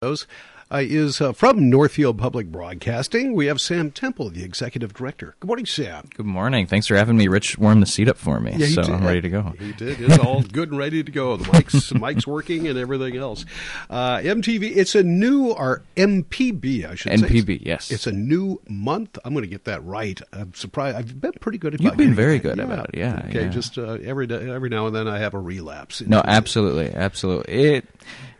those uh, is uh, from Northfield Public Broadcasting. We have Sam Temple, the executive director. Good morning, Sam. Good morning. Thanks for having me. Rich warmed the seat up for me, Yeah, so did. I'm ready to go. He did. It's all good and ready to go. The mic's mic's working and everything else. Uh, MTV. It's a new or MPB. I should say. NPB, yes. It's a new month. I'm going to get that right. I'm surprised. I've been pretty good. About it. You've been very good about it, yeah, Okay. yeah. Just uh, every day, every now and then, I have a relapse. No, absolutely, absolutely. It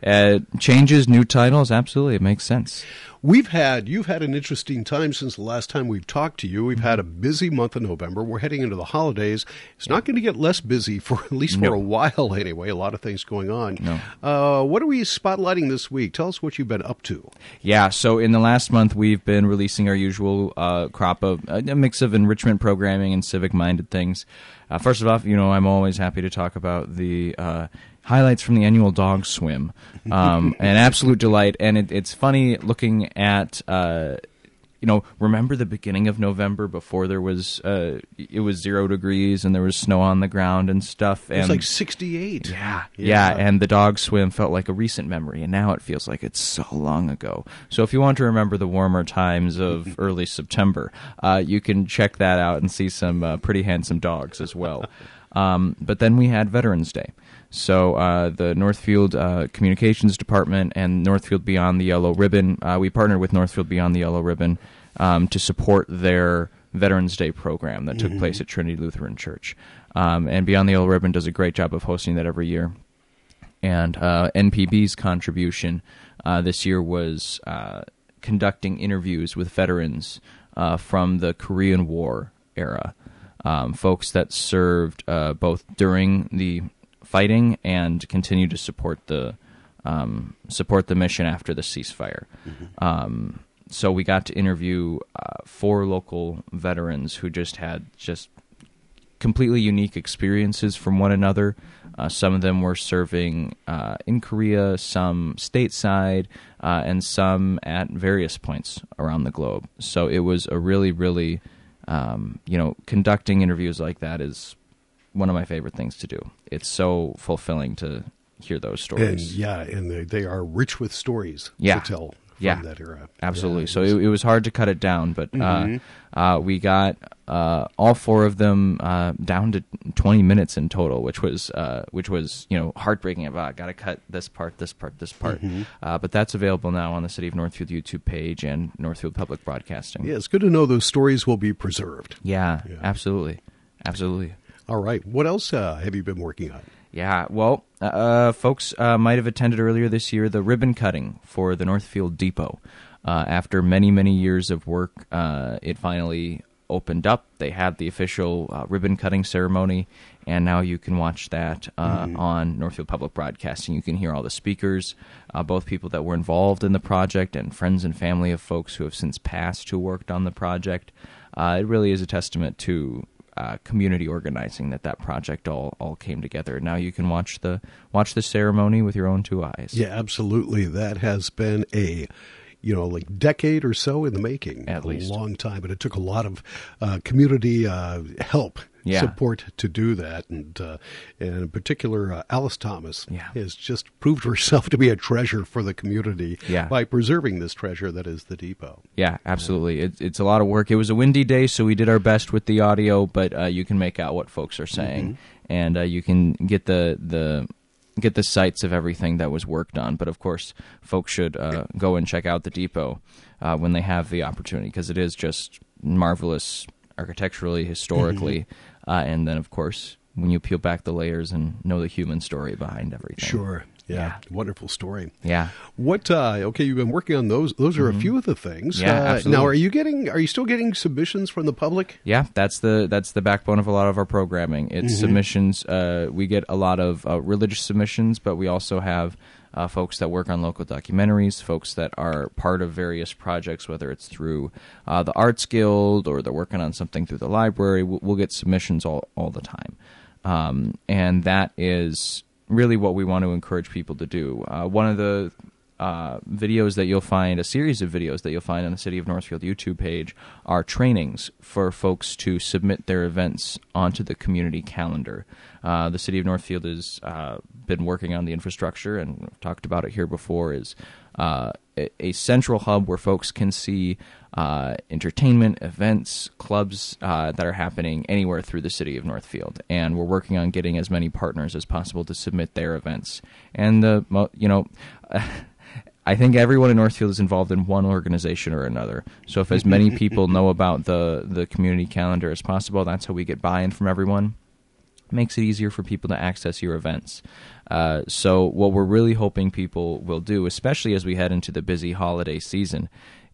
uh, changes new titles. Absolutely, it makes sense. We've had you've had an interesting time since the last time we've talked to you. We've had a busy month of November. We're heading into the holidays. It's not going to get less busy for at least for No. a while anyway. A lot of things going on. No. Uh, what are we spotlighting this week? Tell us what you've been up to. Yeah. So in the last month, we've been releasing our usual uh, crop of a mix of enrichment programming and civic-minded things. Uh, first of all, you know, I'm always happy to talk about the uh, highlights from the annual dog swim. Um, an absolute delight, and it, it's funny looking at. Uh, you know, remember the beginning of November before there was uh, it was zero degrees and there was snow on the ground and stuff. And It's like 68. yeah, yeah, and the dog swim felt like a recent memory, and now it feels like it's so long ago. So if you want to remember the warmer times of early September, uh, you can check that out and see some uh, pretty handsome dogs as well. Um, but then we had Veterans Day. So uh, the Northfield uh, Communications Department and Northfield Beyond the Yellow Ribbon, uh, we partnered with Northfield Beyond the Yellow Ribbon um, to support their Veterans Day program that took place at Trinity Lutheran Church. Um, and Beyond the Yellow Ribbon does a great job of hosting that every year. And uh, NPB's contribution uh, this year was uh, conducting interviews with veterans uh, from the Korean War era, um, folks that served uh, both during the fighting and continue to support the um, support the mission after the ceasefire. Um, so we got to interview uh, four local veterans who just had just completely unique experiences from one another. Uh, some of them were serving uh, in Korea, some stateside, uh, and some at various points around the globe. So it was a really, really, um, you know, conducting interviews like that is one of my favorite things to do. It's so fulfilling to hear those And stories. yeah, and they, they are rich with stories Yeah. to tell Yeah. that era. Absolutely. Yeah, so it, it was hard to cut it down, but uh, uh, we got uh, all four of them uh, down to 20 minutes in total, which was uh, which was you know heartbreaking. About got to cut this part, this part, this part. Uh, but that's available now on the City of Northfield YouTube page and Northfield Public Broadcasting. yeah, it's good to know those stories will be preserved. Yeah, Yeah. absolutely, absolutely. All right. What else uh, have you been working on? Yeah, well, uh, folks uh, might have attended earlier this year the ribbon cutting for the Northfield Depot. Uh, after many, many years of work, uh, it finally opened up. They had the official uh, ribbon cutting ceremony, and now you can watch that uh, on Northfield Public Broadcasting. You can hear all the speakers, uh, both people that were involved in the project and friends and family of folks who have since passed who worked on the project. Uh, it really is a testament to uh, community organizing that that project all all came together. Now you can watch the watch the ceremony with your own two eyes. Yeah, absolutely. That has been a you know like decade or so in the making, At least. a long time. But it took a lot of uh, community uh, help. Yeah. Support to do that, and uh, and in particular, uh, Alice Thomas Yeah. has just proved herself to be a treasure for the community Yeah. by preserving this treasure that is the depot. Yeah, absolutely. It, it's a lot of work. It was a windy day, so we did our best with the audio, but uh, you can make out what folks are saying, and uh, you can get the the get the sights of everything that was worked on. But of course, folks should uh, go and check out the depot uh, when they have the opportunity, because it is just marvelous architecturally, historically, uh, and then of course when you peel back the layers and know the human story behind everything. Sure. Yeah. Yeah. Wonderful story. Yeah. What? Uh, okay, you've been working on those. Those are a few of the things. Mm-hmm. Yeah, uh, absolutely. Now, are you getting? Are you still getting submissions from the public? Yeah, that's the that's the backbone of a lot of our programming. It's submissions. Uh, we get a lot of uh, religious submissions, but we also have uh, folks that work on local documentaries, folks that are part of various projects, whether it's through uh, the Arts Guild or they're working on something through the library. We'll, we'll get submissions all all the time, um, and that is really what we want to encourage people to do. Uh, one of the uh, videos that you'll find, a series of videos that you'll find on the City of Northfield YouTube page, are trainings for folks to submit their events onto the community calendar. Uh, the City of Northfield has uh, been working on the infrastructure, and we've talked about it here before, is uh, a, a, central hub where folks can see uh, entertainment, events, clubs that are happening anywhere through the city of Northfield. And we're working on getting as many partners as possible to submit their events. And the you know. I think everyone in Northfield is involved in one organization or another. So if as many people know about the the community calendar as possible, that's how we get buy-in from everyone. makes it easier for people to access your events. Uh, so what we're really hoping people will do, especially as we head into the busy holiday season,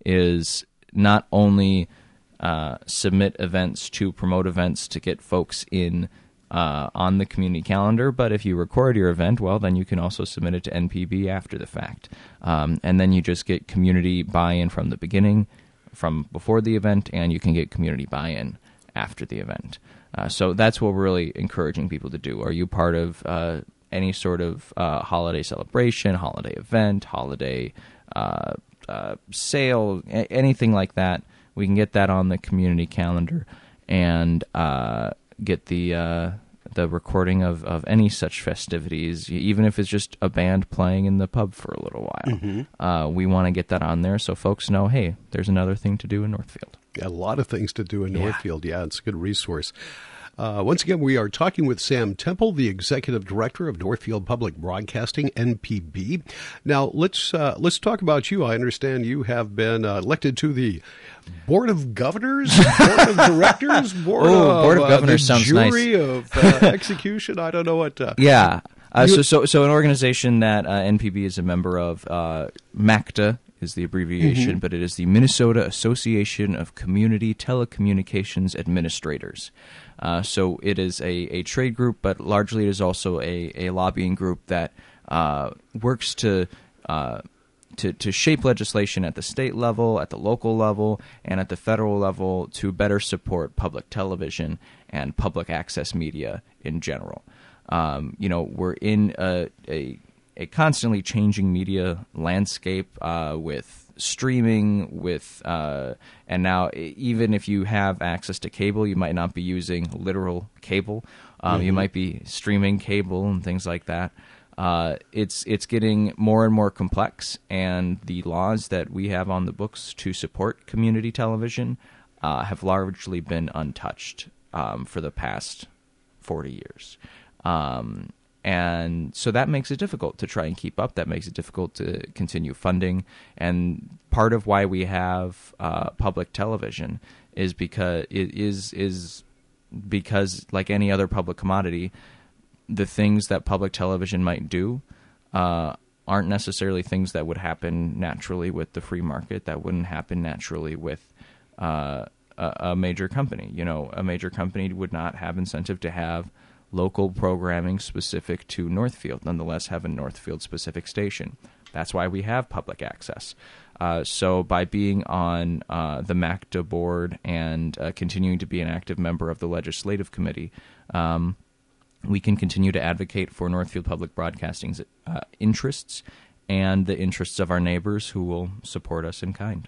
is not only uh, submit events to promote events to get folks in uh, on the community calendar, but if you record your event, well, then you can also submit it to NPB after the fact. Um, and then you just get community buy in from the beginning, from before the event, and you can get community buy in after the event. Uh, so that's what we're really encouraging people to do. Are you part of uh, any sort of uh, holiday celebration, holiday event, holiday uh, uh, sale, a- anything like that, we can get that on the community calendar and get the uh, the recording of, of any such festivities, even if it's just a band playing in the pub for a little while. Mm-hmm. Uh, we want to get that on there so folks know, hey, there's another thing to do in Northfield. Yeah, a lot of things to do in yeah. Northfield. Yeah, it's a good resource. Uh, once again, we are talking with Sam Temple, the executive director of Northfield Public Broadcasting (NPB). Now, let's uh, let's talk about you. I understand you have been uh, elected to the board of governors, board of directors, board, oh, of, board of uh, governors sounds jury nice. of uh, execution. I don't know what. Uh, yeah. so, so, so an organization that NPB is a member of, MACTA, is the abbreviation, mm-hmm. but it is the Minnesota Association of Community Telecommunications Administrators. Uh, so it is a, a trade group, but largely it is also a, a lobbying group that uh, works to, uh, to to shape legislation at the state level, at the local level, and at the federal level to better support public television and public access media in general. Um, you know, we're in a, a, a constantly changing media landscape uh, with streaming with uh, and now even if you have access to cable you might not be using literal cable. Um, mm-hmm. you might be streaming cable and things like that. Uh, it's it's getting more and more complex and the laws that we have on the books to support community television uh, have largely been untouched um, for the past 40 years. Um, and so that makes it difficult to try and keep up. That makes it difficult to continue funding. And part of why we have uh, public television is because it is is because like any other public commodity, the things that public television might do uh, aren't necessarily things that would happen naturally with the free market. That wouldn't happen naturally with uh, a, a major company. You know, a major company would not have incentive to have local programming specific to Northfield, nonetheless have a Northfield specific station. That's why we have public access. Uh, so by being on uh, the MACTA board and uh, continuing to be an active member of the legislative committee, um, we can continue to advocate for Northfield Public Broadcasting's uh, interests and the interests of our neighbors who will support us in kind.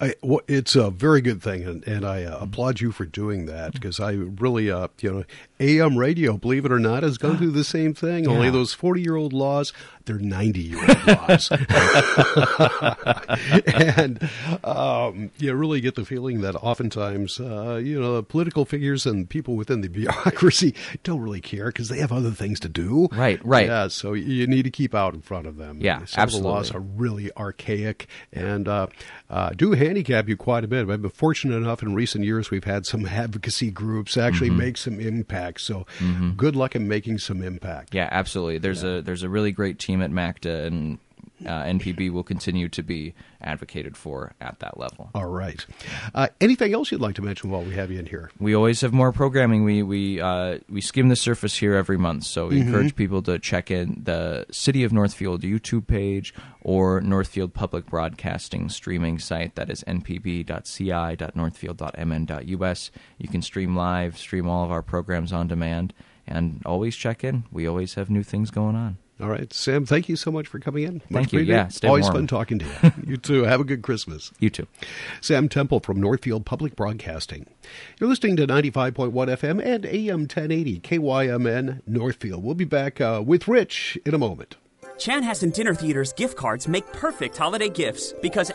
I, well, it's a very good thing, and, and I uh, applaud you for doing that because I really, uh, you know, AM radio, believe it or not, has gone through the same thing. Yeah. Only those 40 year old laws, they're 90 year old laws. and um, you really get the feeling that oftentimes, uh, you know, political figures and people within the bureaucracy don't really care because they have other things to do. Right, right. Yeah, so you need to keep out in front of them. Yeah, Some absolutely. the laws are really archaic and uh, uh, do handicap you quite a bit. I've been fortunate enough in recent years we've had some advocacy groups actually mm-hmm. make some impact. So mm-hmm. good luck in making some impact. Yeah, absolutely. There's yeah. a there's a really great team at MACTA and uh, NPB will continue to be advocated for at that level. All right. Uh, anything else you'd like to mention while we have you in here? We always have more programming. We we uh, we skim the surface here every month, so we mm-hmm. encourage people to check in the City of Northfield YouTube page or Northfield Public Broadcasting streaming site. That is npb.ci.northfield.mn.us. You can stream live, stream all of our programs on demand, and always check in. We always have new things going on. All right, Sam. Thank you so much for coming in. Much thank you. Yeah, stay always warm. fun talking to you. you too. Have a good Christmas. You too. Sam Temple from Northfield Public Broadcasting. You're listening to 95.1 FM and AM 1080 KYMN Northfield. We'll be back uh, with Rich in a moment. Chanhassen Dinner Theater's gift cards make perfect holiday gifts because